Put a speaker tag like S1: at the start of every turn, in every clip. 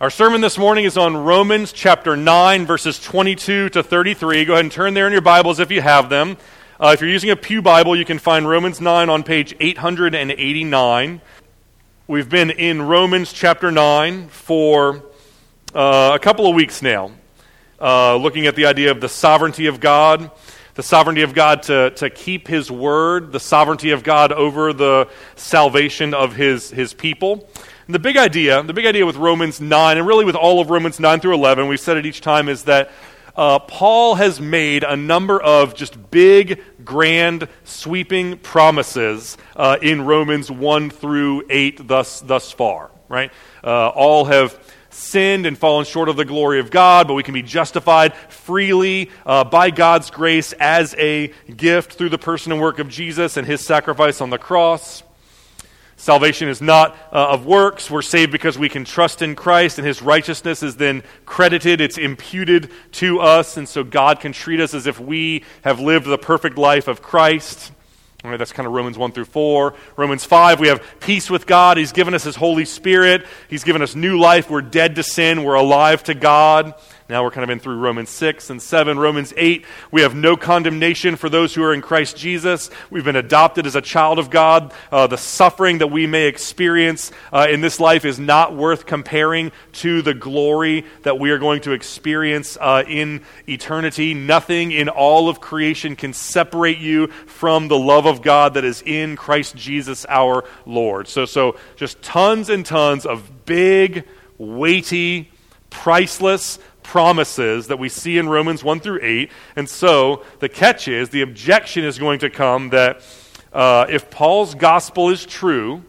S1: Our sermon this morning is on Romans chapter 9, verses 22 to 33. Go ahead and turn there in your Bibles if you have them. Uh, if you're using a Pew Bible, you can find Romans 9 on page 889. We've been in Romans chapter 9 for uh, a couple of weeks now, uh, looking at the idea of the sovereignty of God, the sovereignty of God to, to keep His word, the sovereignty of God over the salvation of His, his people. And the big idea, the big idea with Romans 9, and really with all of Romans 9 through 11, we've said it each time, is that uh, Paul has made a number of just big, grand, sweeping promises uh, in Romans 1 through 8 thus, thus far, right? Uh, all have sinned and fallen short of the glory of God, but we can be justified freely uh, by God's grace as a gift through the person and work of Jesus and his sacrifice on the cross. Salvation is not uh, of works. We're saved because we can trust in Christ, and his righteousness is then credited, it's imputed to us, and so God can treat us as if we have lived the perfect life of Christ. That's kind of Romans 1 through 4. Romans 5, we have peace with God. He's given us His Holy Spirit. He's given us new life. We're dead to sin. We're alive to God. Now we're kind of in through Romans 6 and 7. Romans 8, we have no condemnation for those who are in Christ Jesus. We've been adopted as a child of God. Uh, the suffering that we may experience uh, in this life is not worth comparing to the glory that we are going to experience uh, in eternity. Nothing in all of creation can separate you from the love of God that is in Christ Jesus our Lord. So, so just tons and tons of big, weighty, priceless, promises that we see in Romans 1 through 8. And so the catch is, the objection is going to come that uh, if Paul's gospel is true,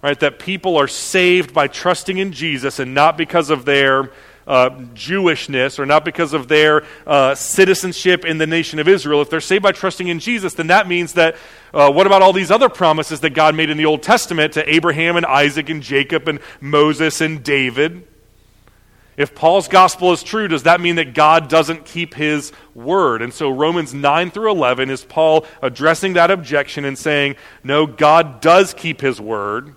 S1: right, that people are saved by trusting in Jesus and not because of their uh, Jewishness or not because of their uh, citizenship in the nation of Israel, if they're saved by trusting in Jesus, then that means that uh, what about all these other promises that God made in the Old Testament to Abraham and Isaac and Jacob and Moses and David? If Paul's gospel is true, does that mean that God doesn't keep his word? And so Romans 9 through 11 is Paul addressing that objection and saying, no, God does keep his word.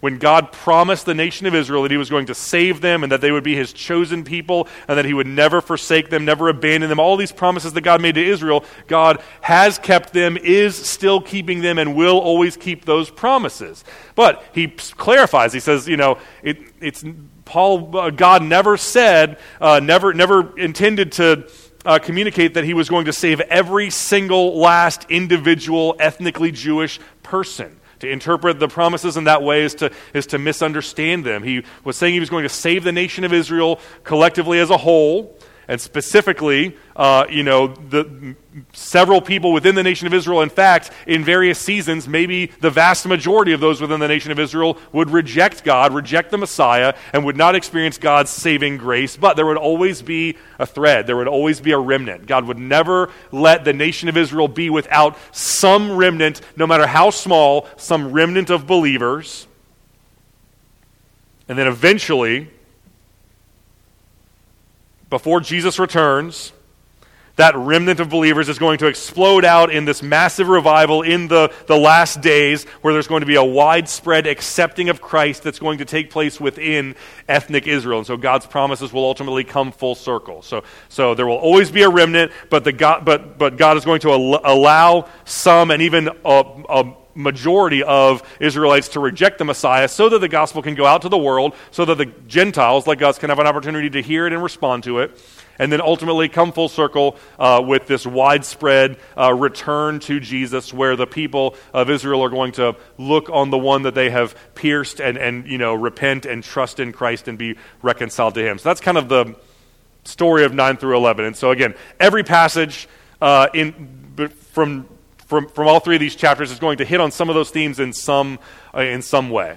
S1: When God promised the nation of Israel that he was going to save them and that they would be his chosen people and that he would never forsake them, never abandon them, all these promises that God made to Israel, God has kept them, is still keeping them, and will always keep those promises. But he clarifies, he says, you know, it, it's Paul, uh, God never said, uh, never, never intended to uh, communicate that he was going to save every single last individual ethnically Jewish person. To interpret the promises in that way is to, is to misunderstand them. He was saying he was going to save the nation of Israel collectively as a whole, and specifically, uh, you know, the several people within the nation of Israel. In fact, in various seasons, maybe the vast majority of those within the nation of Israel would reject God, reject the Messiah, and would not experience God's saving grace. But there would always be a thread. There would always be a remnant. God would never let the nation of Israel be without some remnant, no matter how small, some remnant of believers. And then eventually, before Jesus returns, that remnant of believers is going to explode out in this massive revival in the, the last days where there's going to be a widespread accepting of Christ that's going to take place within ethnic Israel. And so God's promises will ultimately come full circle. So, so there will always be a remnant, but, the God, but, but God is going to al- allow some and even a, a majority of Israelites to reject the Messiah so that the gospel can go out to the world, so that the Gentiles, like us, can have an opportunity to hear it and respond to it, and then ultimately come full circle uh, with this widespread uh, return to Jesus where the people of Israel are going to look on the one that they have pierced and, and you know, repent and trust in Christ and be reconciled to him. So that's kind of the story of 9 through 11. And so, again, every passage uh, in, from from, from all three of these chapters is going to hit on some of those themes in some, uh, in some way.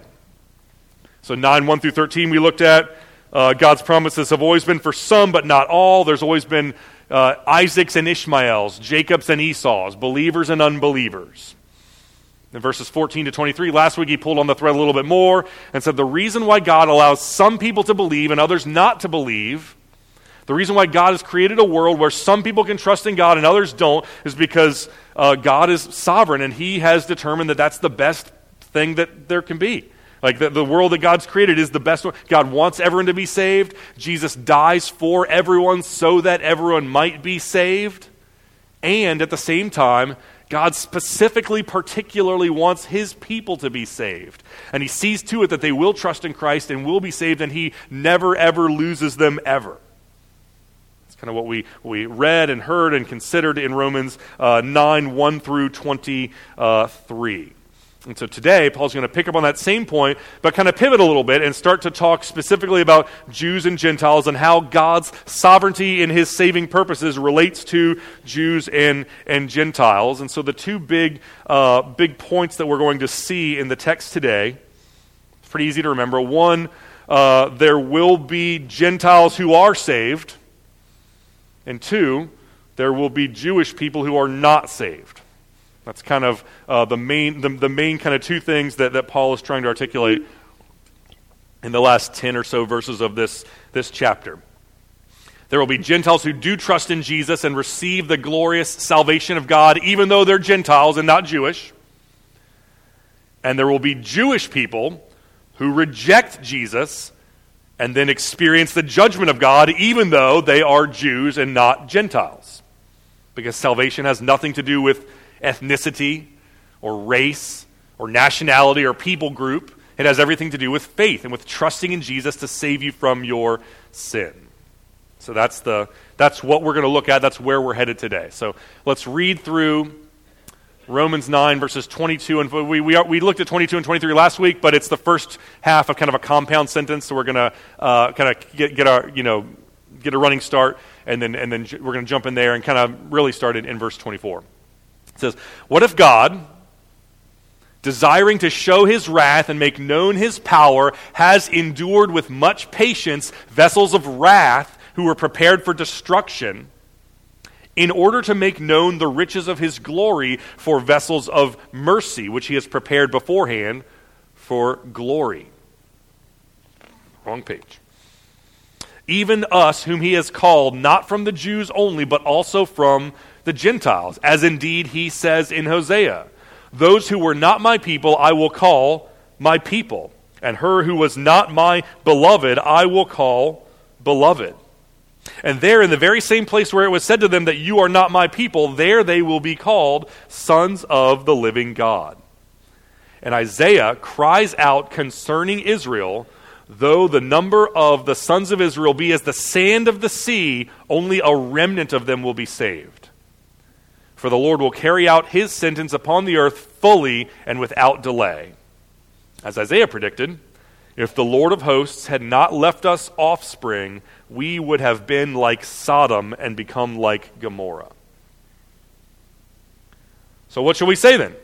S1: So, 9, 1 through 13, we looked at. Uh, God's promises have always been for some, but not all. There's always been uh, Isaac's and Ishmael's, Jacob's and Esau's, believers and unbelievers. In verses 14 to 23, last week he pulled on the thread a little bit more and said the reason why God allows some people to believe and others not to believe the reason why God has created a world where some people can trust in God and others don't is because uh, God is sovereign and He has determined that that's the best thing that there can be. Like the, the world that God's created is the best one. God wants everyone to be saved. Jesus dies for everyone so that everyone might be saved. And at the same time, God specifically, particularly wants his people to be saved. And he sees to it that they will trust in Christ and will be saved, and he never, ever loses them ever. Kind of what we, we read and heard and considered in Romans uh, 9 1 through 23. And so today, Paul's going to pick up on that same point, but kind of pivot a little bit and start to talk specifically about Jews and Gentiles and how God's sovereignty in his saving purposes relates to Jews and, and Gentiles. And so the two big, uh, big points that we're going to see in the text today, it's pretty easy to remember. One, uh, there will be Gentiles who are saved. And two, there will be Jewish people who are not saved. That's kind of uh, the, main, the, the main kind of two things that, that Paul is trying to articulate in the last 10 or so verses of this, this chapter. There will be Gentiles who do trust in Jesus and receive the glorious salvation of God, even though they're Gentiles and not Jewish. And there will be Jewish people who reject Jesus and then experience the judgment of God, even though they are Jews and not Gentiles. Because salvation has nothing to do with ethnicity or race or nationality or people group. It has everything to do with faith and with trusting in Jesus to save you from your sin. So that's, the, that's what we're going to look at. That's where we're headed today. So let's read through Romans 9, verses 22. And we, we, are, we looked at 22 and 23 last week, but it's the first half of kind of a compound sentence. So we're going to uh, kind of get, get, our, you know, get a running start, and then, and then we're going to jump in there and kind of really start in, in verse 24. It says, What if God, desiring to show his wrath and make known his power, has endured with much patience vessels of wrath who were prepared for destruction, in order to make known the riches of his glory for vessels of mercy, which he has prepared beforehand for glory? Wrong page. Even us, whom he has called, not from the Jews only, but also from the Gentiles, as indeed he says in Hosea Those who were not my people I will call my people, and her who was not my beloved I will call beloved. And there, in the very same place where it was said to them that you are not my people, there they will be called sons of the living God. And Isaiah cries out concerning Israel though the number of the sons of Israel be as the sand of the sea, only a remnant of them will be saved. For the Lord will carry out his sentence upon the earth fully and without delay. As Isaiah predicted, if the Lord of hosts had not left us offspring, we would have been like Sodom and become like Gomorrah. So, what shall we say then?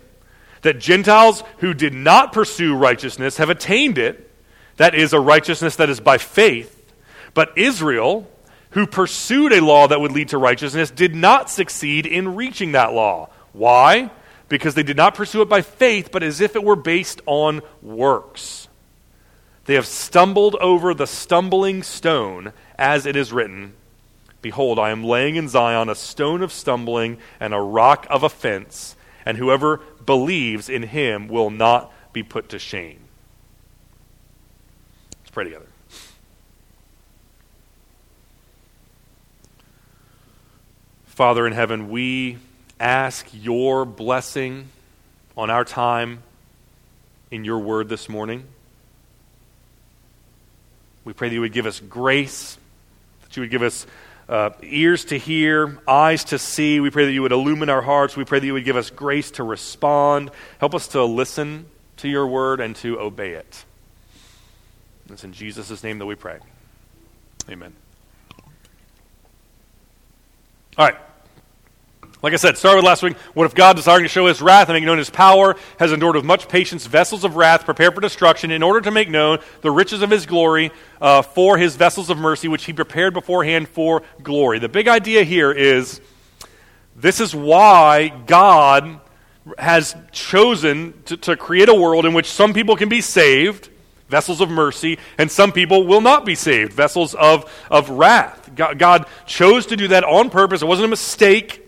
S1: That Gentiles who did not pursue righteousness have attained it, that is, a righteousness that is by faith, but Israel, who pursued a law that would lead to righteousness did not succeed in reaching that law. Why? Because they did not pursue it by faith, but as if it were based on works. They have stumbled over the stumbling stone, as it is written Behold, I am laying in Zion a stone of stumbling and a rock of offense, and whoever believes in him will not be put to shame. Let's pray together. Father in heaven, we ask your blessing on our time in your word this morning. We pray that you would give us grace, that you would give us uh, ears to hear, eyes to see. We pray that you would illumine our hearts. We pray that you would give us grace to respond. Help us to listen to your word and to obey it. It's in Jesus' name that we pray. Amen. All right. Like I said, started with last week. What if God, desiring to show his wrath and make known his power, has endured with much patience vessels of wrath prepared for destruction, in order to make known the riches of his glory uh, for his vessels of mercy, which he prepared beforehand for glory? The big idea here is this is why God has chosen to, to create a world in which some people can be saved vessels of mercy, and some people will not be saved, vessels of, of wrath. God, God chose to do that on purpose. It wasn't a mistake.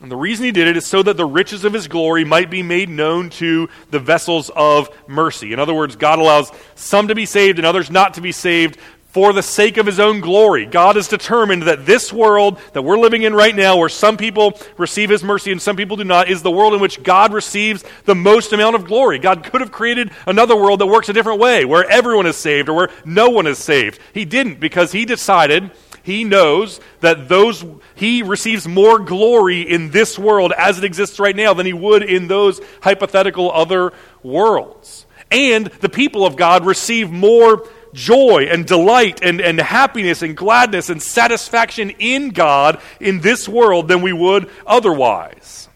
S1: And the reason he did it is so that the riches of his glory might be made known to the vessels of mercy. In other words, God allows some to be saved and others not to be saved for the sake of his own glory. God has determined that this world that we're living in right now, where some people receive his mercy and some people do not, is the world in which God receives the most amount of glory. God could have created another world that works a different way, where everyone is saved or where no one is saved. He didn't because he decided he knows that those he receives more glory in this world as it exists right now than he would in those hypothetical other worlds. And the people of God receive more joy and delight and, and happiness and gladness and satisfaction in God in this world than we would otherwise.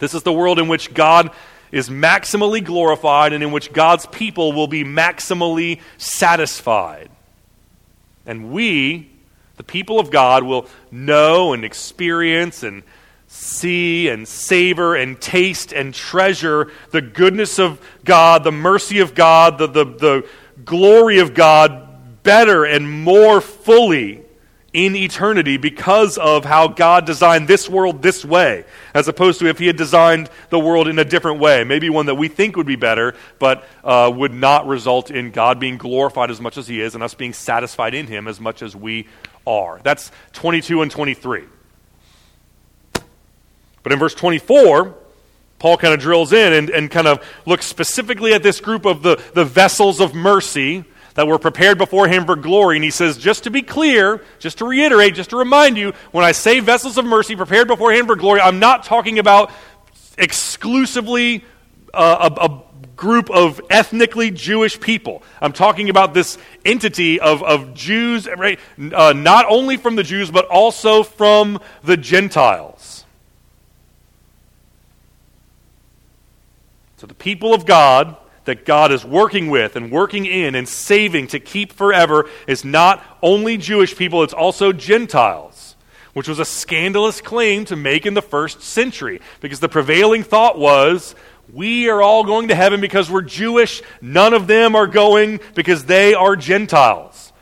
S1: This is the world in which God is maximally glorified and in which God's people will be maximally satisfied. And we, the people of God, will know and experience and see and savor and taste and treasure the goodness of God, the mercy of God, the, the, the glory of God better and more fully in eternity because of how God designed this world this way, as opposed to if He had designed the world in a different way, maybe one that we think would be better, but uh, would not result in God being glorified as much as He is and us being satisfied in Him as much as we are. That's 22 and 23. But in verse 24, Paul kind of drills in and, and kind of looks specifically at this group of the, the vessels of mercy that were prepared before him for glory. And he says, just to be clear, just to reiterate, just to remind you, when I say vessels of mercy prepared before him for glory, I'm not talking about exclusively uh, a, a group of ethnically Jewish people. I'm talking about this entity of, of Jews, right? Uh, not only from the Jews, but also from the Gentiles. So the people of God that God is working with and working in and saving to keep forever is not only Jewish people, it's also Gentiles, which was a scandalous claim to make in the first century because the prevailing thought was we are all going to heaven because we're Jewish. None of them are going because they are Gentiles.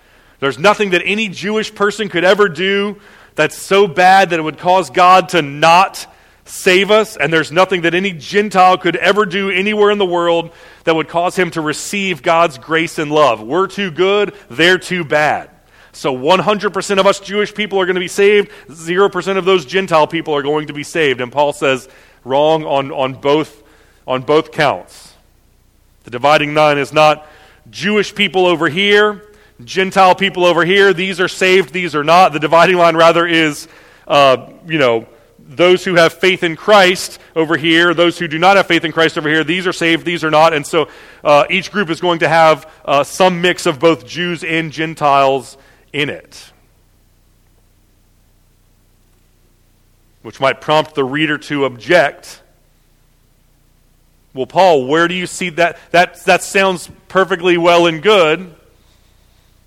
S1: There's nothing that any Jewish person could ever do that's so bad that it would cause God to not save us, and there's nothing that any Gentile could ever do anywhere in the world that would cause him to receive God's grace and love. We're too good, they're too bad. So 100% of us Jewish people are going to be saved, 0% of those Gentile people are going to be saved. And Paul says, wrong on, on, both, on both counts. The dividing line is not Jewish people over here, Gentile people over here. These are saved, these are not. The dividing line, rather, is, uh, you know, those who have faith in Christ over here, those who do not have faith in Christ over here, these are saved, these are not. And so uh, each group is going to have uh, some mix of both Jews and Gentiles in it. Which might prompt the reader to object. Well, Paul, where do you see that? That, that sounds perfectly well and good,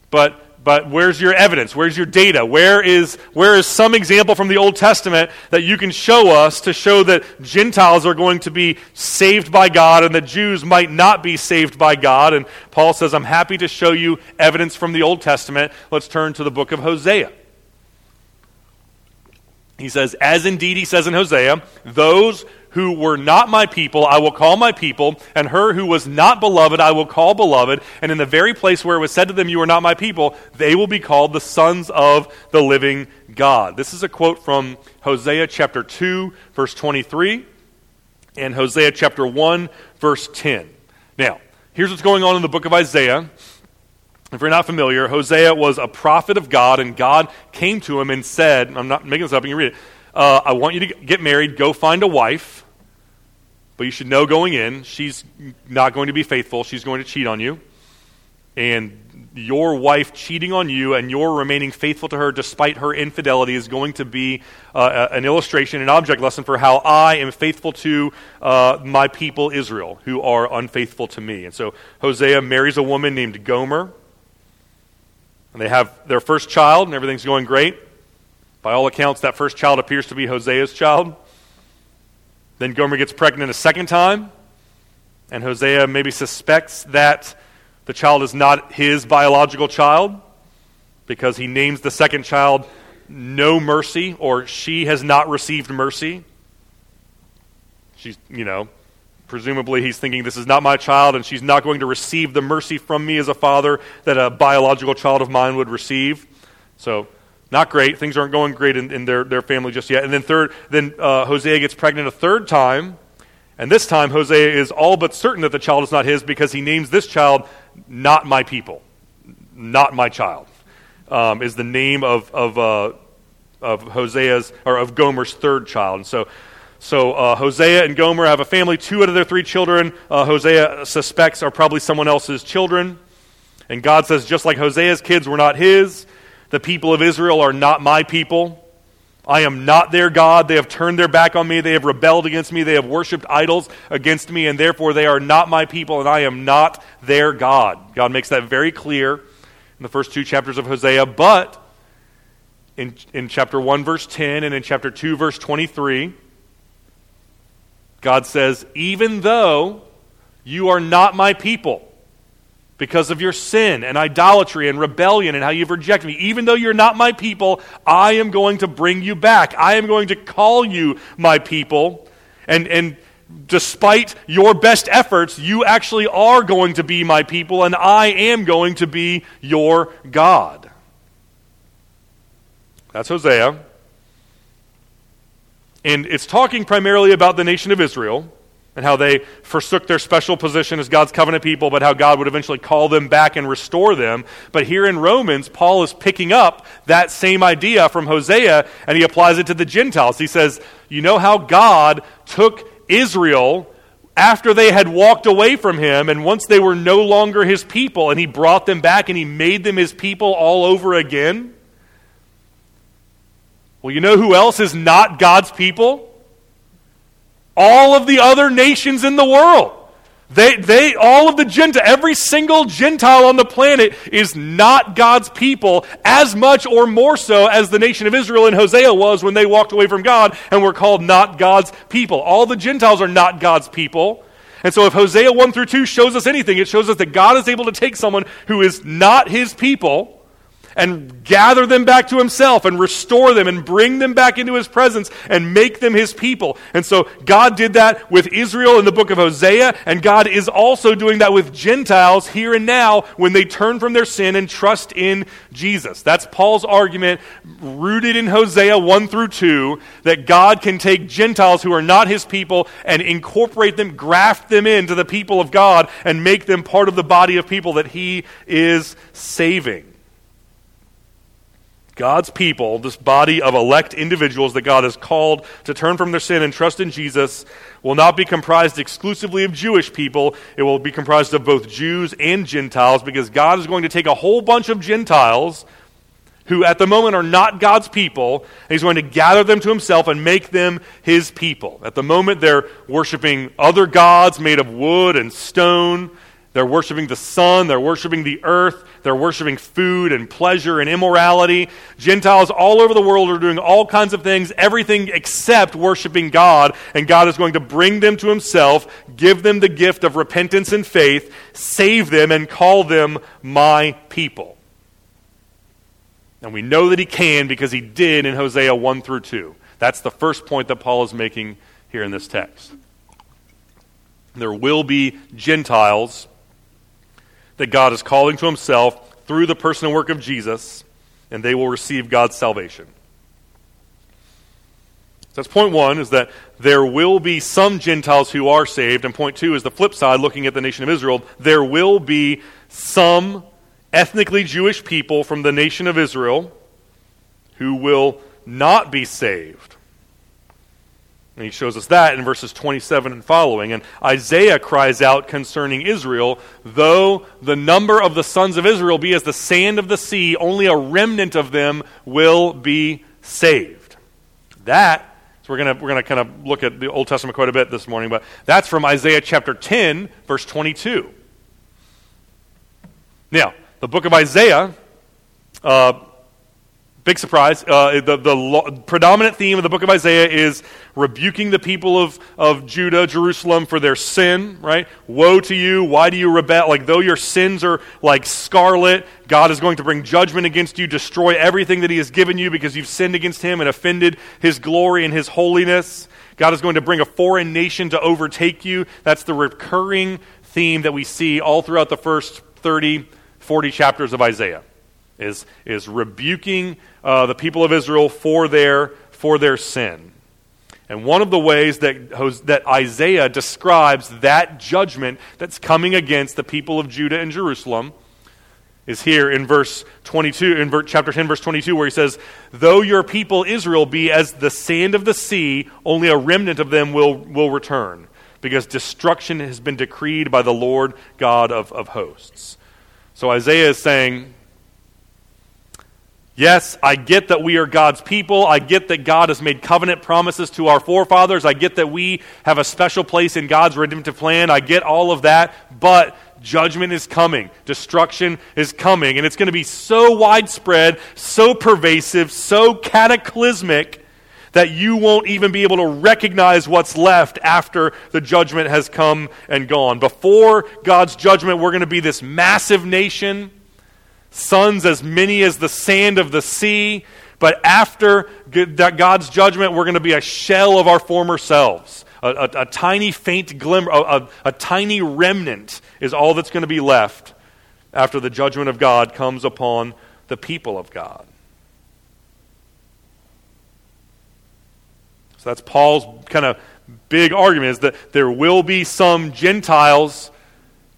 S1: but but where's your evidence? Where's your data? Where is, where is some example from the Old Testament that you can show us to show that Gentiles are going to be saved by God and that Jews might not be saved by God? And Paul says, I'm happy to show you evidence from the Old Testament. Let's turn to the book of Hosea. He says, As indeed he says in Hosea, those who were not my people, I will call my people, and her who was not beloved, I will call beloved. And in the very place where it was said to them, You are not my people, they will be called the sons of the living God. This is a quote from Hosea chapter 2, verse 23, and Hosea chapter 1, verse 10. Now, here's what's going on in the book of Isaiah. If you're not familiar, Hosea was a prophet of God, and God came to him and said, I'm not making this up, you can read it. Uh, I want you to get married, go find a wife but you should know going in, she's not going to be faithful. She's going to cheat on you. And your wife cheating on you and your remaining faithful to her despite her infidelity is going to be uh, an illustration, an object lesson for how I am faithful to uh, my people Israel, who are unfaithful to me. And so Hosea marries a woman named Gomer. And they have their first child, and everything's going great. By all accounts, that first child appears to be Hosea's child. Then Gomer gets pregnant a second time, and Hosea maybe suspects that the child is not his biological child because he names the second child no mercy or she has not received mercy. She's, you know, presumably he's thinking this is not my child and she's not going to receive the mercy from me as a father that a biological child of mine would receive. So, not great. Things aren't going great in, in their, their family just yet. And then third, then uh, Hosea gets pregnant a third time. And this time, Hosea is all but certain that the child is not his because he names this child not my people, not my child, um, is the name of, of, uh, of Hosea's, or of Gomer's third child. And so so uh, Hosea and Gomer have a family. Two out of their three children, uh, Hosea suspects, are probably someone else's children. And God says, just like Hosea's kids were not his, the people of Israel are not my people. I am not their God. They have turned their back on me. They have rebelled against me. They have worshiped idols against me, and therefore they are not my people, and I am not their God. God makes that very clear in the first two chapters of Hosea. But in, in chapter 1, verse 10, and in chapter 2, verse 23, God says, Even though you are not my people, because of your sin and idolatry and rebellion and how you've rejected me. Even though you're not my people, I am going to bring you back. I am going to call you my people. And, and despite your best efforts, you actually are going to be my people, and I am going to be your God. That's Hosea. And it's talking primarily about the nation of Israel and how they forsook their special position as God's covenant people, but how God would eventually call them back and restore them. But here in Romans, Paul is picking up that same idea from Hosea and he applies it to the Gentiles. He says, You know how God took Israel after they had walked away from him, and once they were no longer his people, and he brought them back and he made them his people all over again? Well, you know who else is not God's people? All of the other nations in the world. They, they, all of the Gentile, every single Gentile on the planet is not God's people as much or more so as the nation of Israel in Hosea was when they walked away from God and were called not God's people. All the Gentiles are not God's people. And so if Hosea 1 through 2 shows us anything, it shows us that God is able to take someone who is not his people and gather them back to himself and restore them and bring them back into his presence and make them his people. And so God did that with Israel in the book of Hosea, and God is also doing that with Gentiles here and now when they turn from their sin and trust in Jesus. That's Paul's argument rooted in Hosea 1 through 2 that God can take Gentiles who are not his people and incorporate them, graft them into the people of God and make them part of the body of people that he is saving. God's people, this body of elect individuals that God has called to turn from their sin and trust in Jesus, will not be comprised exclusively of Jewish people. It will be comprised of both Jews and Gentiles because God is going to take a whole bunch of Gentiles who at the moment are not God's people, and He's going to gather them to Himself and make them His people. At the moment, they're worshiping other gods made of wood and stone. They're worshiping the sun, they're worshiping the earth, they're worshiping food and pleasure and immorality. Gentiles all over the world are doing all kinds of things, everything except worshiping God, and God is going to bring them to Himself, give them the gift of repentance and faith, save them, and call them my people. And we know that He can because He did in Hosea 1 through 2. That's the first point that Paul is making here in this text. There will be Gentiles that God is calling to himself through the person and work of Jesus, and they will receive God's salvation. So that's point one, is that there will be some Gentiles who are saved. And point two is the flip side, looking at the nation of Israel. There will be some ethnically Jewish people from the nation of Israel who will not be saved. And he shows us that in verses 27 and following. And Isaiah cries out concerning Israel, though the number of the sons of Israel be as the sand of the sea, only a remnant of them will be saved. That, so we're going we're gonna kind of look at the Old Testament quite a bit this morning, but that's from Isaiah chapter 10, verse 22. Now, the book of Isaiah, uh, Big surprise. Uh, the the lo- predominant theme of the book of Isaiah is rebuking the people of, of Judah, Jerusalem, for their sin, right? Woe to you. Why do you rebel? Like, though your sins are like scarlet, God is going to bring judgment against you, destroy everything that He has given you because you've sinned against Him and offended His glory and His holiness. God is going to bring a foreign nation to overtake you. That's the recurring theme that we see all throughout the first 30, 40 chapters of Isaiah is, is rebuking uh, the people of Israel for their, for their sin. And one of the ways that, that Isaiah describes that judgment that's coming against the people of Judah and Jerusalem is here in verse 22, in ver- chapter 10, verse 22, where he says, Though your people Israel be as the sand of the sea, only a remnant of them will, will return, because destruction has been decreed by the Lord God of, of hosts. So Isaiah is saying, Yes, I get that we are God's people. I get that God has made covenant promises to our forefathers. I get that we have a special place in God's redemptive plan. I get all of that. But judgment is coming, destruction is coming. And it's going to be so widespread, so pervasive, so cataclysmic that you won't even be able to recognize what's left after the judgment has come and gone. Before God's judgment, we're going to be this massive nation sons as many as the sand of the sea. But after God's judgment, we're going to be a shell of our former selves. A, a, a tiny, faint glimmer, a, a tiny remnant is all that's going to be left after the judgment of God comes upon the people of God. So that's Paul's kind of big argument is that there will be some Gentiles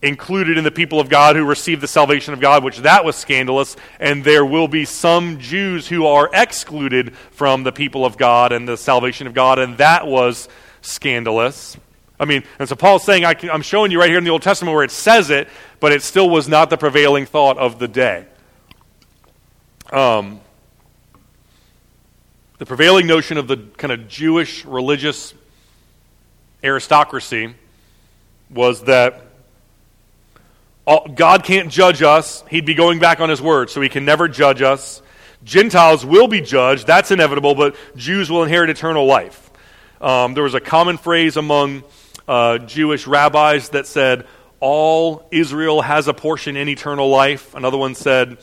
S1: included in the people of God who receive the salvation of God, which that was scandalous, and there will be some Jews who are excluded from the people of God and the salvation of God, and that was scandalous. I mean, and so Paul's saying, I am showing you right here in the Old Testament where it says it, but it still was not the prevailing thought of the day. Um, the prevailing notion of the kind of Jewish religious aristocracy was that God can't judge us. He'd be going back on his word, so he can never judge us. Gentiles will be judged. That's inevitable, but Jews will inherit eternal life. Um, there was a common phrase among uh, Jewish rabbis that said, All Israel has a portion in eternal life. Another one said,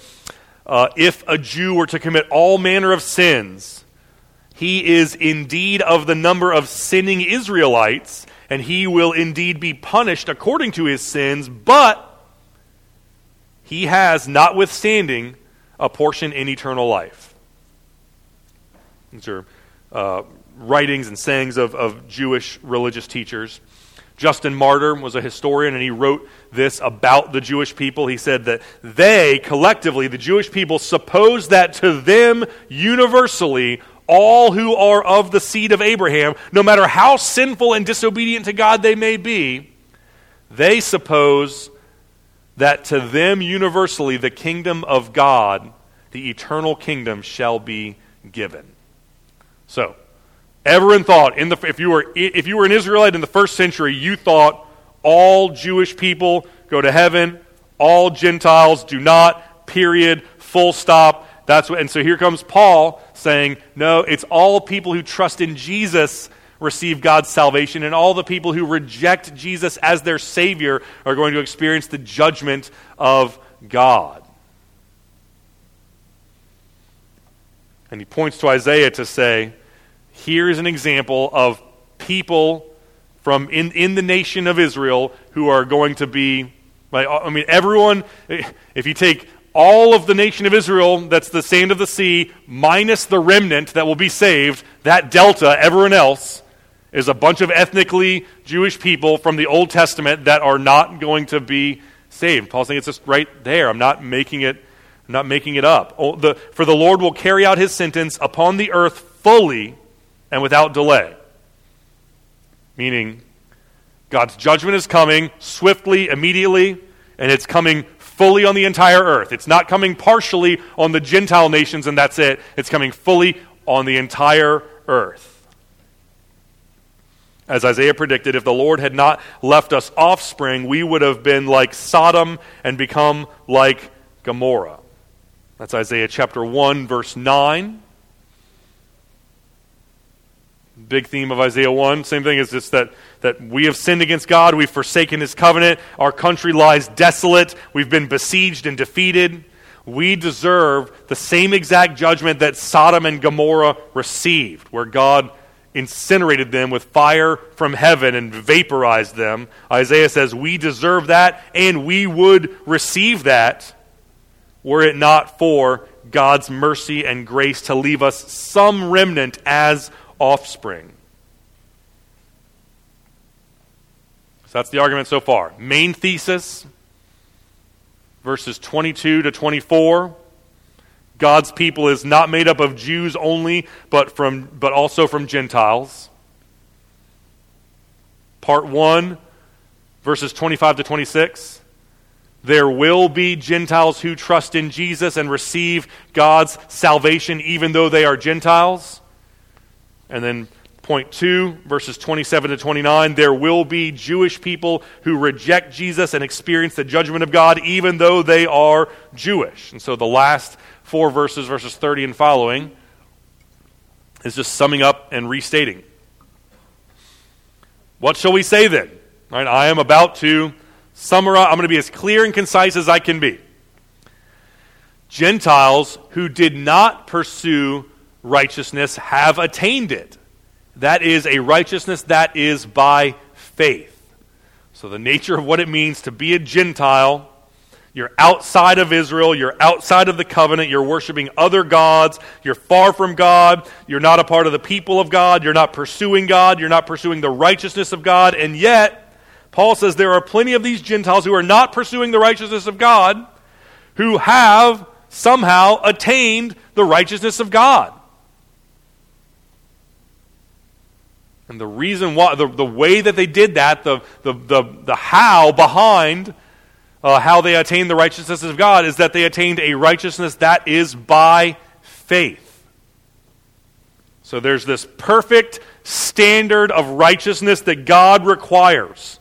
S1: uh, If a Jew were to commit all manner of sins, he is indeed of the number of sinning Israelites, and he will indeed be punished according to his sins, but he has, notwithstanding, a portion in eternal life. These are uh, writings and sayings of, of Jewish religious teachers. Justin Martyr was a historian, and he wrote this about the Jewish people. He said that they, collectively, the Jewish people, suppose that to them, universally, all who are of the seed of Abraham, no matter how sinful and disobedient to God they may be, they suppose that to them universally the kingdom of God, the eternal kingdom, shall be given. So, everyone thought in the if you were if you were an Israelite in the first century, you thought all Jewish people go to heaven, all Gentiles do not. Period. Full stop. That's what. And so here comes Paul saying, no, it's all people who trust in Jesus receive God's salvation, and all the people who reject Jesus as their Savior are going to experience the judgment of God. And he points to Isaiah to say, here's an example of people from in, in the nation of Israel who are going to be, I mean, everyone, if you take all of the nation of Israel, that's the sand of the sea, minus the remnant that will be saved, that delta, everyone else, is a bunch of ethnically Jewish people from the Old Testament that are not going to be saved. Paul's saying it's just right there. I'm not making it, I'm not making it up. Oh, the, for the Lord will carry out his sentence upon the earth fully and without delay. Meaning, God's judgment is coming swiftly, immediately, and it's coming fully on the entire earth. It's not coming partially on the Gentile nations and that's it. It's coming fully on the entire earth. As Isaiah predicted, if the Lord had not left us offspring, we would have been like Sodom and become like Gomorrah. That's Isaiah chapter 1, verse 9. Big theme of Isaiah 1. Same thing is just that, that we have sinned against God. We've forsaken his covenant. Our country lies desolate. We've been besieged and defeated. We deserve the same exact judgment that Sodom and Gomorrah received, where God incinerated them with fire from heaven and vaporized them. Isaiah says, We deserve that, and we would receive that were it not for God's mercy and grace to leave us some remnant as offspring. So that's the argument so far. Main thesis, verses 22 to 24. God's people is not made up of Jews only, but, from, but also from Gentiles. Part 1, verses 25 to 26. There will be Gentiles who trust in Jesus and receive God's salvation, even though they are Gentiles. And then point 2, verses 27 to 29, there will be Jewish people who reject Jesus and experience the judgment of God, even though they are Jewish. And so the last four verses, verses 30 and following, is just summing up and restating. What shall we say then? Right, I am about to summarize, I'm going to be as clear and concise as I can be. Gentiles who did not pursue righteousness have attained it. That is a righteousness that is by faith. So, the nature of what it means to be a Gentile, you're outside of Israel, you're outside of the covenant, you're worshiping other gods, you're far from God, you're not a part of the people of God, you're not pursuing God, you're not pursuing the righteousness of God, and yet, Paul says there are plenty of these Gentiles who are not pursuing the righteousness of God who have somehow attained the righteousness of God. And the reason why, the, the way that they did that, the, the, the, the how behind uh, how they attained the righteousness of God is that they attained a righteousness that is by faith. So there's this perfect standard of righteousness that God requires.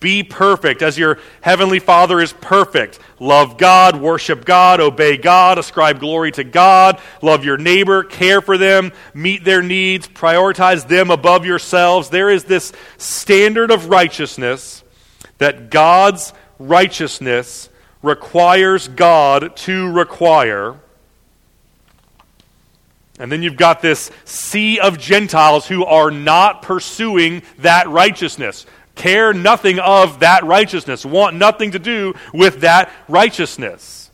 S1: Be perfect as your heavenly Father is perfect. Love God, worship God, obey God, ascribe glory to God, love your neighbor, care for them, meet their needs, prioritize them above yourselves. There is this standard of righteousness that God's righteousness requires God to require. And then you've got this sea of Gentiles who are not pursuing that righteousness care nothing of that righteousness, want nothing to do with that righteousness.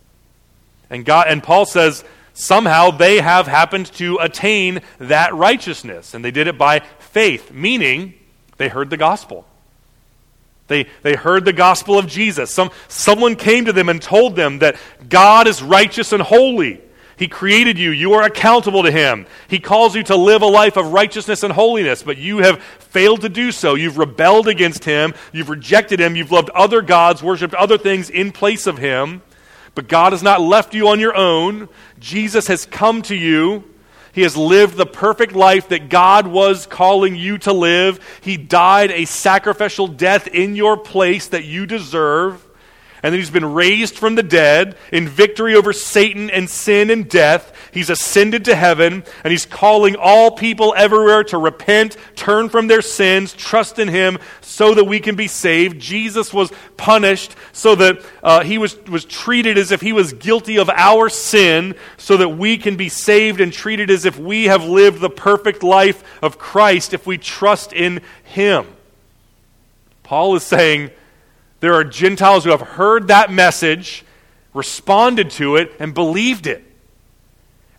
S1: And God and Paul says somehow they have happened to attain that righteousness and they did it by faith, meaning they heard the gospel. They, they heard the gospel of Jesus. Some, someone came to them and told them that God is righteous and holy. He created you. You are accountable to Him. He calls you to live a life of righteousness and holiness, but you have failed to do so. You've rebelled against Him. You've rejected Him. You've loved other gods, worshiped other things in place of Him. But God has not left you on your own. Jesus has come to you. He has lived the perfect life that God was calling you to live. He died a sacrificial death in your place that you deserve and then he's been raised from the dead in victory over Satan and sin and death. He's ascended to heaven, and he's calling all people everywhere to repent, turn from their sins, trust in him so that we can be saved. Jesus was punished so that uh, he was, was treated as if he was guilty of our sin, so that we can be saved and treated as if we have lived the perfect life of Christ if we trust in him. Paul is saying, there are Gentiles who have heard that message, responded to it, and believed it.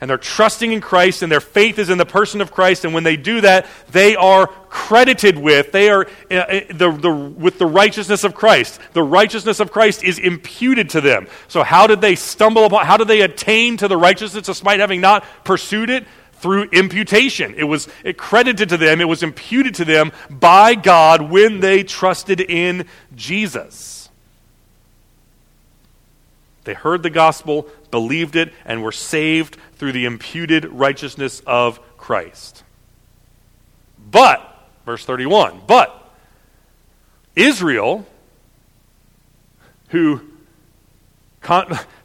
S1: And they're trusting in Christ, and their faith is in the person of Christ. And when they do that, they are credited with, they are uh, uh, the, the, with the righteousness of Christ. The righteousness of Christ is imputed to them. So, how did they stumble upon, how did they attain to the righteousness despite having not pursued it? Through imputation. It was credited to them, it was imputed to them by God when they trusted in Jesus. They heard the gospel, believed it, and were saved through the imputed righteousness of Christ. But, verse 31, but Israel, who,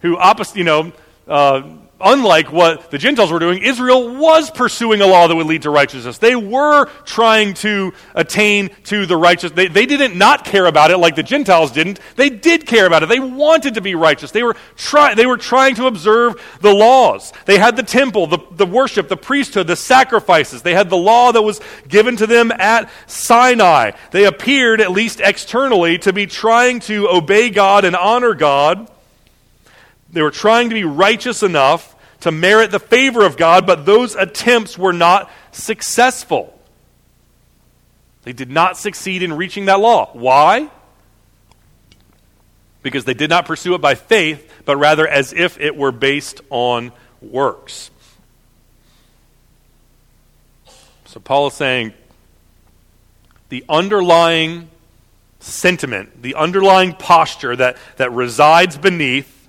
S1: who you know, uh, unlike what the Gentiles were doing, Israel was pursuing a law that would lead to righteousness. They were trying to attain to the righteous. They, they didn't not care about it like the Gentiles didn't. They did care about it. They wanted to be righteous. They were, try, they were trying to observe the laws. They had the temple, the, the worship, the priesthood, the sacrifices. They had the law that was given to them at Sinai. They appeared, at least externally, to be trying to obey God and honor God. They were trying to be righteous enough to merit the favor of God, but those attempts were not successful. They did not succeed in reaching that law. Why? Because they did not pursue it by faith, but rather as if it were based on works. So Paul is saying the underlying sentiment, the underlying posture that, that resides beneath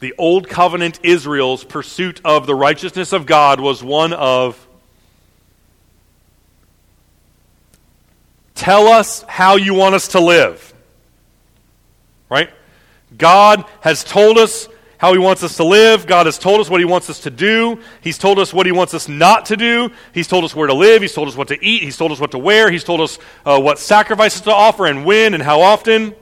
S1: the Old Covenant Israel's pursuit of the righteousness of God was one of tell us how you want us to live. Right? God has told us how he wants us to live. God has told us what he wants us to do. He's told us what he wants us not to do. He's told us where to live. He's told us what to eat. He's told us what to wear. He's told us uh, what sacrifices to offer and when and how often.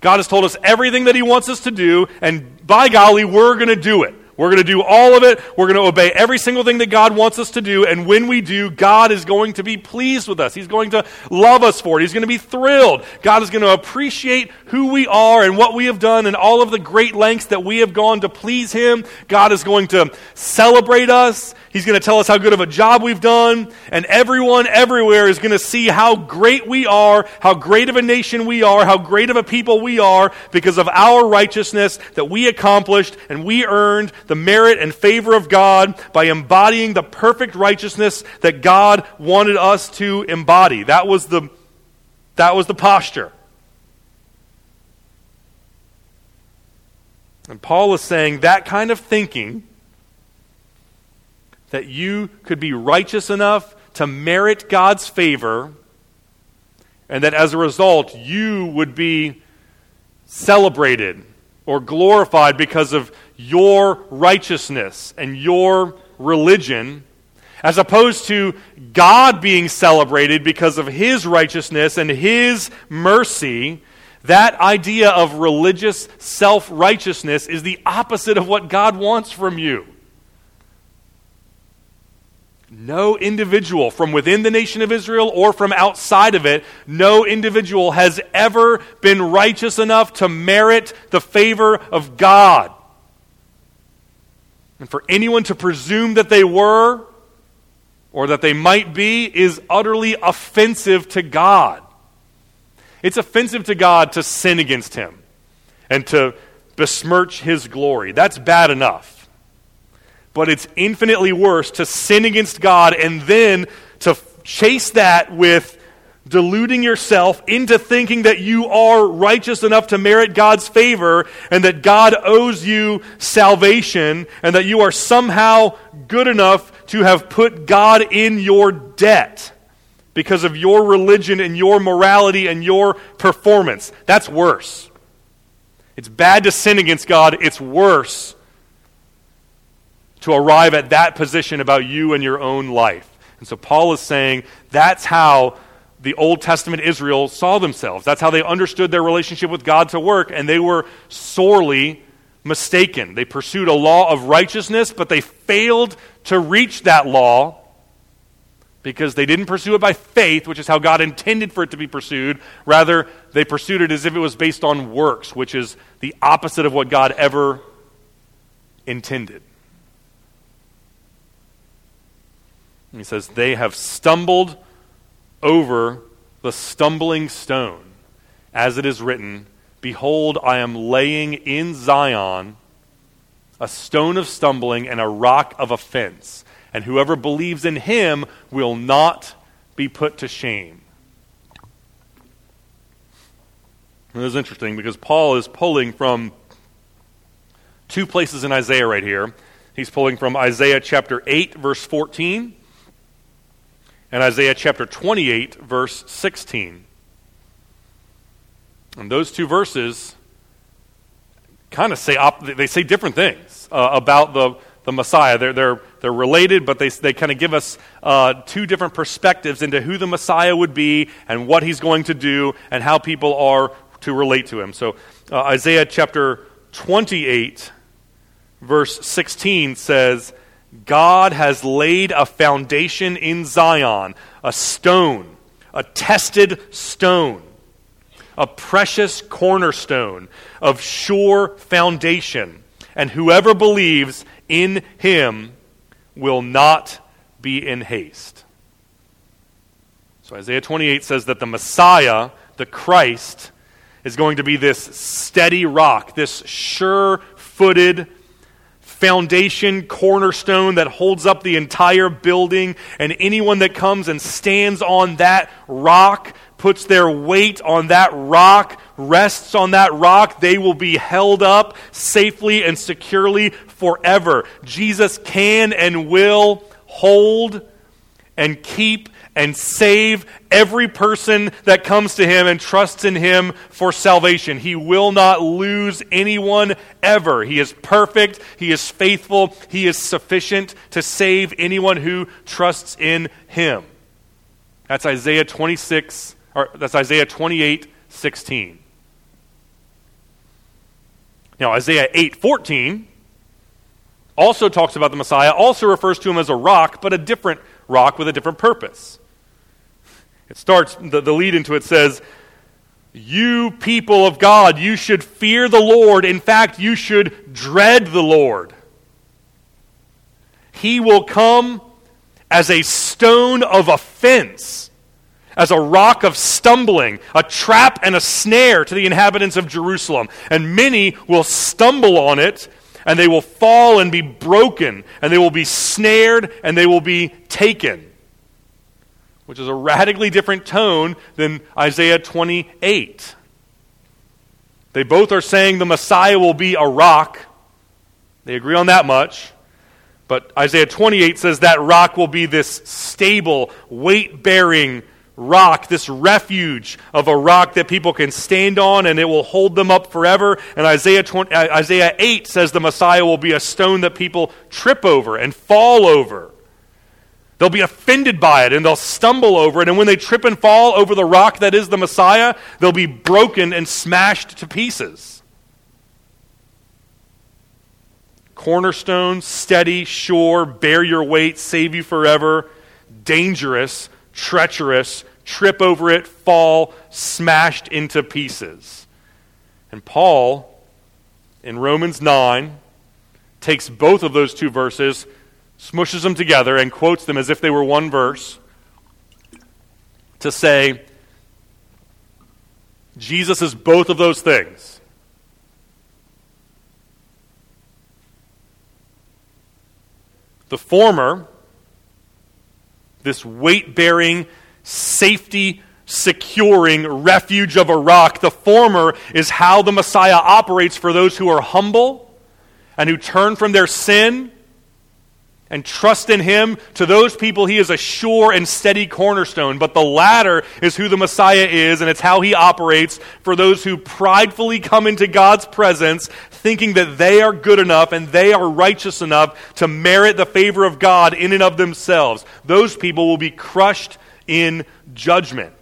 S1: God has told us everything that He wants us to do, and by golly, we're going to do it. We're going to do all of it. We're going to obey every single thing that God wants us to do. And when we do, God is going to be pleased with us. He's going to love us for it. He's going to be thrilled. God is going to appreciate who we are and what we have done and all of the great lengths that we have gone to please Him. God is going to celebrate us. He's going to tell us how good of a job we've done. And everyone everywhere is going to see how great we are, how great of a nation we are, how great of a people we are because of our righteousness that we accomplished and we earned the merit and favor of God by embodying the perfect righteousness that God wanted us to embody. That was the, that was the posture. And Paul is saying that kind of thinking, that you could be righteous enough to merit God's favor, and that as a result, you would be celebrated or glorified because of your righteousness and your religion, as opposed to God being celebrated because of his righteousness and his mercy. That idea of religious self righteousness is the opposite of what God wants from you. No individual from within the nation of Israel or from outside of it, no individual has ever been righteous enough to merit the favor of God. And for anyone to presume that they were or that they might be is utterly offensive to God. It's offensive to God to sin against Him and to besmirch His glory. That's bad enough. But it's infinitely worse to sin against God and then to chase that with deluding yourself into thinking that you are righteous enough to merit God's favor and that God owes you salvation and that you are somehow good enough to have put God in your debt because of your religion and your morality and your performance. That's worse. It's bad to sin against God, it's worse to arrive at that position about you and your own life. And so Paul is saying that's how the Old Testament Israel saw themselves. That's how they understood their relationship with God to work, and they were sorely mistaken. They pursued a law of righteousness, but they failed to reach that law because they didn't pursue it by faith, which is how God intended for it to be pursued. Rather, they pursued it as if it was based on works, which is the opposite of what God ever intended. He says, They have stumbled over the stumbling stone, as it is written, Behold, I am laying in Zion a stone of stumbling and a rock of offense, and whoever believes in him will not be put to shame. This is interesting because Paul is pulling from two places in Isaiah right here. He's pulling from Isaiah chapter 8, verse 14, and Isaiah chapter 28, verse 16. And those two verses kind of say, op- they say different things uh, about the, the Messiah. They're, they're, they're related, but they, they kind of give us uh, two different perspectives into who the Messiah would be and what he's going to do and how people are to relate to him. So, uh, Isaiah chapter 28, verse 16 says, God has laid a foundation in Zion, a stone, a tested stone, a precious cornerstone of sure foundation, and whoever believes in him will not be in haste. So Isaiah 28 says that the Messiah, the Christ, is going to be this steady rock, this sure footed foundation, cornerstone that holds up the entire building. And anyone that comes and stands on that rock, puts their weight on that rock, rests on that rock, they will be held up safely and securely forever. Jesus can and will hold and keep and save every person that comes to him and trusts in him for salvation. He will not lose anyone ever. He is perfect, he is faithful, he is sufficient to save anyone who trusts in him. That's Isaiah 26 or that's Isaiah 28, 16. Now, Isaiah 8, 14 also talks about the Messiah, also refers to him as a rock, but a different rock with a different purpose. It starts, the, the lead into it says, You people of God, you should fear the Lord. In fact, you should dread the Lord. He will come as a stone of offense, as a rock of stumbling, a trap and a snare to the inhabitants of Jerusalem. And many will stumble on it and they will fall and be broken, and they will be snared, and they will be taken. Which is a radically different tone than Isaiah 28. They both are saying the Messiah will be a rock. They agree on that much. But Isaiah 28 says that rock will be this stable, weight bearing rock, this refuge of a rock that people can stand on and it will hold them up forever. And Isaiah, 20, uh, Isaiah 8 says the Messiah will be a stone that people trip over and fall over. They'll be offended by it and they'll stumble over it. And when they trip and fall over the rock that is the Messiah, they'll be broken and smashed to pieces. Cornerstone, steady, sure, bear your weight, save you forever, dangerous, treacherous, trip over it, fall, smashed into pieces. And Paul, in Romans 9, takes both of those two verses, smushes them together, and quotes them as if they were one verse to say, Jesus is both of those things. The former, this weight bearing, safety securing refuge of a rock. The former is how the Messiah operates for those who are humble and who turn from their sin and trust in him. To those people, he is a sure and steady cornerstone. But the latter is who the Messiah is, and it's how he operates for those who pridefully come into God's presence, thinking that they are good enough and they are righteous enough to merit the favor of God in and of themselves. Those people will be crushed in judgment.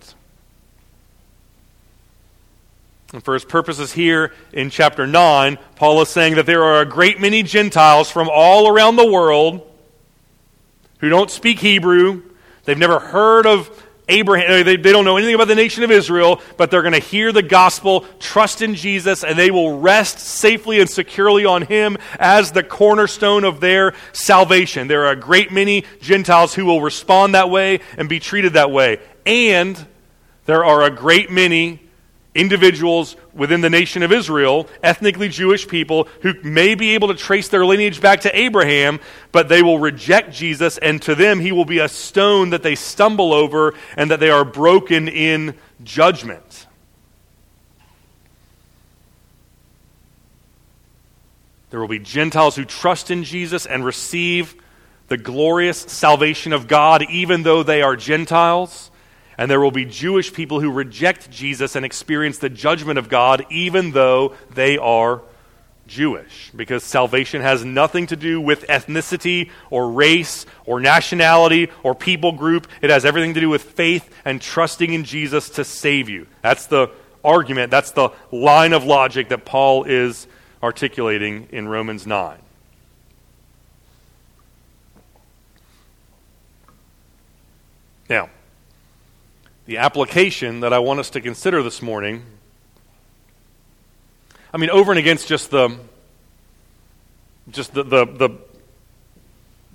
S1: And for his purposes here in chapter 9, Paul is saying that there are a great many Gentiles from all around the world who don't speak Hebrew. They've never heard of Abraham, they, they don't know anything about the nation of Israel, but they're going to hear the gospel, trust in Jesus, and they will rest safely and securely on him as the cornerstone of their salvation. There are a great many Gentiles who will respond that way and be treated that way. And there are a great many individuals within the nation of Israel, ethnically Jewish people, who may be able to trace their lineage back to Abraham, but they will reject Jesus, and to them he will be a stone that they stumble over and that they are broken in judgment. There will be Gentiles who trust in Jesus and receive the glorious salvation of God, even though they are Gentiles. And there will be Jewish people who reject Jesus and experience the judgment of God, even though they are Jewish because salvation has nothing to do with ethnicity or race or nationality or people group. It has everything to do with faith and trusting in Jesus to save you. That's the argument, that's the line of logic that Paul is articulating in Romans 9. Now, the application that I want us to consider this morning I mean, over and against just the just the the, the,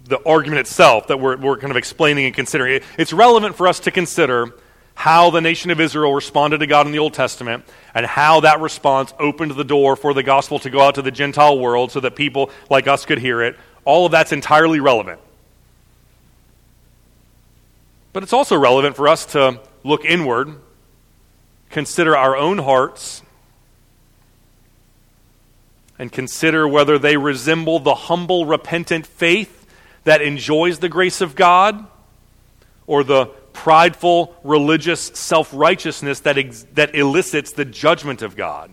S1: the argument itself that we're, we're kind of explaining and considering. It's relevant for us to consider how the nation of Israel responded to God in the Old Testament and how that response opened the door for the gospel to go out to the Gentile world so that people like us could hear it. All of that's entirely relevant. But it's also relevant for us to look inward, consider our own hearts, and consider whether they resemble the humble, repentant faith that enjoys the grace of God or the prideful, religious self righteousness that, ex- that elicits the judgment of God.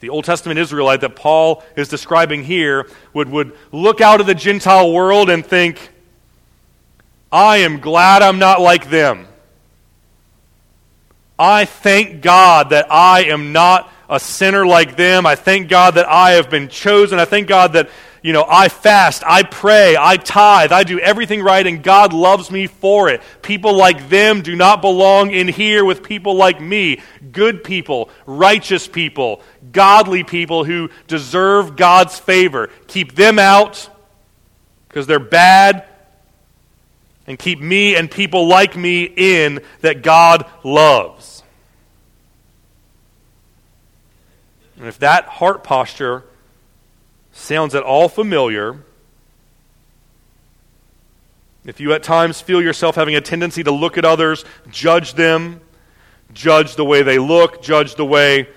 S1: The Old Testament Israelite that Paul is describing here would, would look out of the Gentile world and think, I am glad I'm not like them. I thank God that I am not a sinner like them. I thank God that I have been chosen. I thank God that, you know, I fast, I pray, I tithe, I do everything right, and God loves me for it. People like them do not belong in here with people like me. Good people, righteous people, godly people who deserve God's favor. Keep them out because they're bad and keep me and people like me in that God loves. And if that heart posture sounds at all familiar, if you at times feel yourself having a tendency to look at others, judge them, judge the way they look, judge the way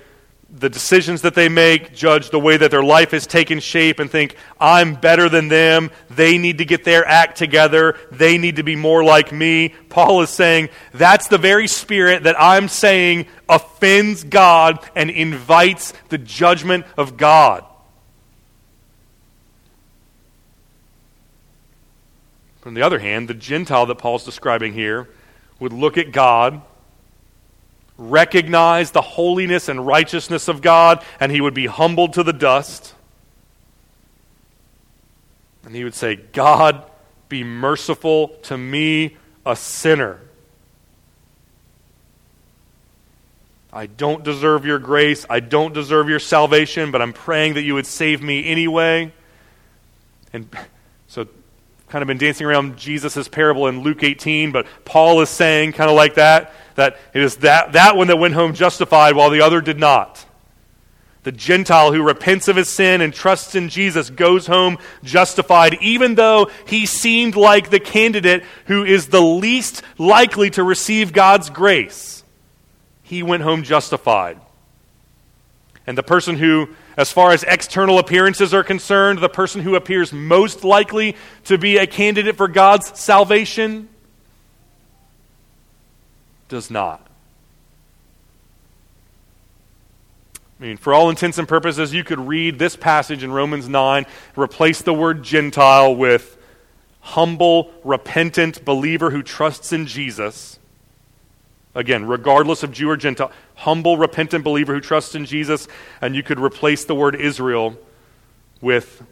S1: the decisions that they make, judge the way that their life has taken shape, and think, I'm better than them. They need to get their act together. They need to be more like me. Paul is saying that's the very spirit that I'm saying offends God and invites the judgment of God. On the other hand, the Gentile that Paul's describing here would look at God recognize the holiness and righteousness of God, and he would be humbled to the dust. And he would say, God, be merciful to me, a sinner. I don't deserve your grace. I don't deserve your salvation, but I'm praying that you would save me anyway. And kind of been dancing around Jesus' parable in Luke 18, but Paul is saying, kind of like that, that it is that, that one that went home justified while the other did not. The Gentile who repents of his sin and trusts in Jesus goes home justified, even though he seemed like the candidate who is the least likely to receive God's grace. He went home justified. And the person who, as far as external appearances are concerned, the person who appears most likely to be a candidate for God's salvation, does not. I mean, for all intents and purposes, you could read this passage in Romans 9, replace the word Gentile with humble, repentant believer who trusts in Jesus. Again, regardless of Jew or Gentile, humble, repentant believer who trusts in Jesus. And you could replace the word Israel with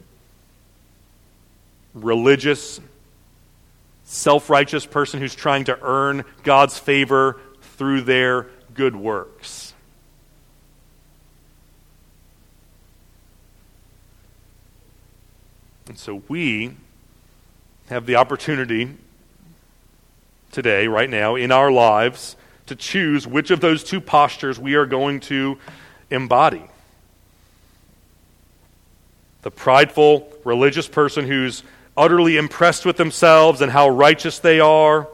S1: religious, self righteous person who's trying to earn God's favor through their good works. And so we have the opportunity today, right now, in our lives, to choose which of those two postures we are going to embody. The prideful religious person who's utterly impressed with themselves and how righteous they are,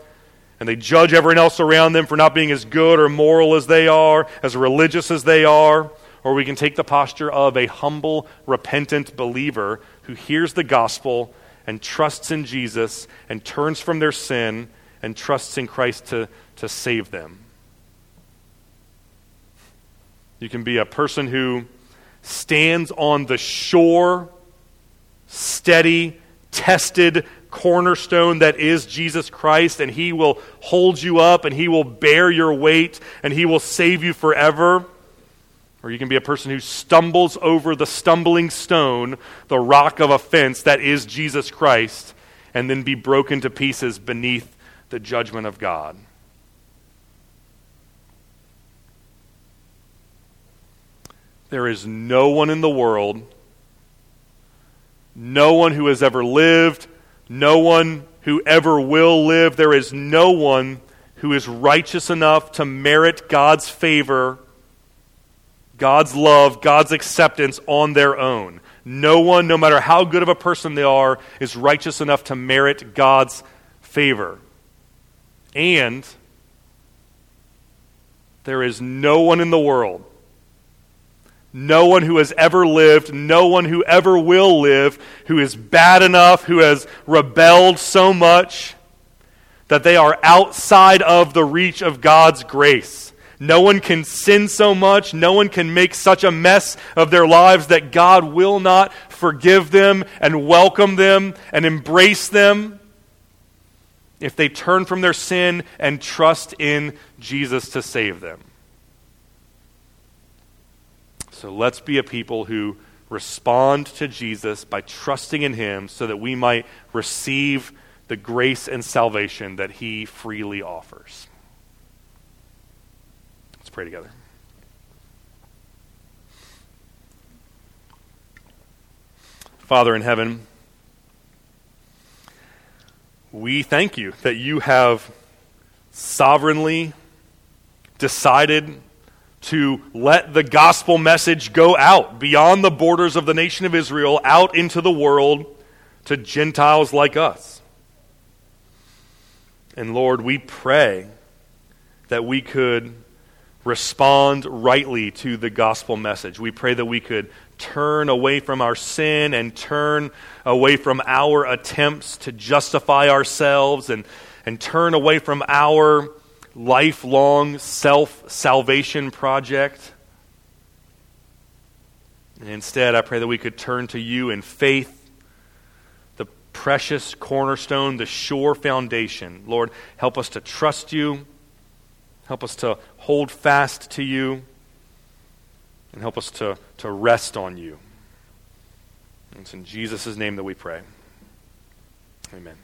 S1: and they judge everyone else around them for not being as good or moral as they are, as religious as they are. Or we can take the posture of a humble, repentant believer who hears the gospel and trusts in Jesus and turns from their sin and trusts in Christ to, to save them. You can be a person who stands on the shore, steady, tested cornerstone that is Jesus Christ, and He will hold you up, and He will bear your weight, and He will save you forever. Or you can be a person who stumbles over the stumbling stone, the rock of offense that is Jesus Christ, and then be broken to pieces beneath the judgment of God. There is no one in the world, no one who has ever lived, no one who ever will live. There is no one who is righteous enough to merit God's favor, God's love, God's acceptance on their own. No one, no matter how good of a person they are, is righteous enough to merit God's favor. And there is no one in the world no one who has ever lived, no one who ever will live, who is bad enough, who has rebelled so much that they are outside of the reach of God's grace. No one can sin so much, no one can make such a mess of their lives that God will not forgive them and welcome them and embrace them if they turn from their sin and trust in Jesus to save them. So let's be a people who respond to Jesus by trusting in him so that we might receive the grace and salvation that he freely offers. Let's pray together. Father in heaven, we thank you that you have sovereignly decided to let the gospel message go out beyond the borders of the nation of Israel, out into the world to Gentiles like us. And Lord, we pray that we could respond rightly to the gospel message. We pray that we could turn away from our sin and turn away from our attempts to justify ourselves and, and turn away from our lifelong self salvation project. Instead, I pray that we could turn to you in faith, the precious cornerstone, the sure foundation. Lord, help us to trust you, help us to hold fast to you, and help us to, to rest on you. It's in Jesus' name that we pray. Amen.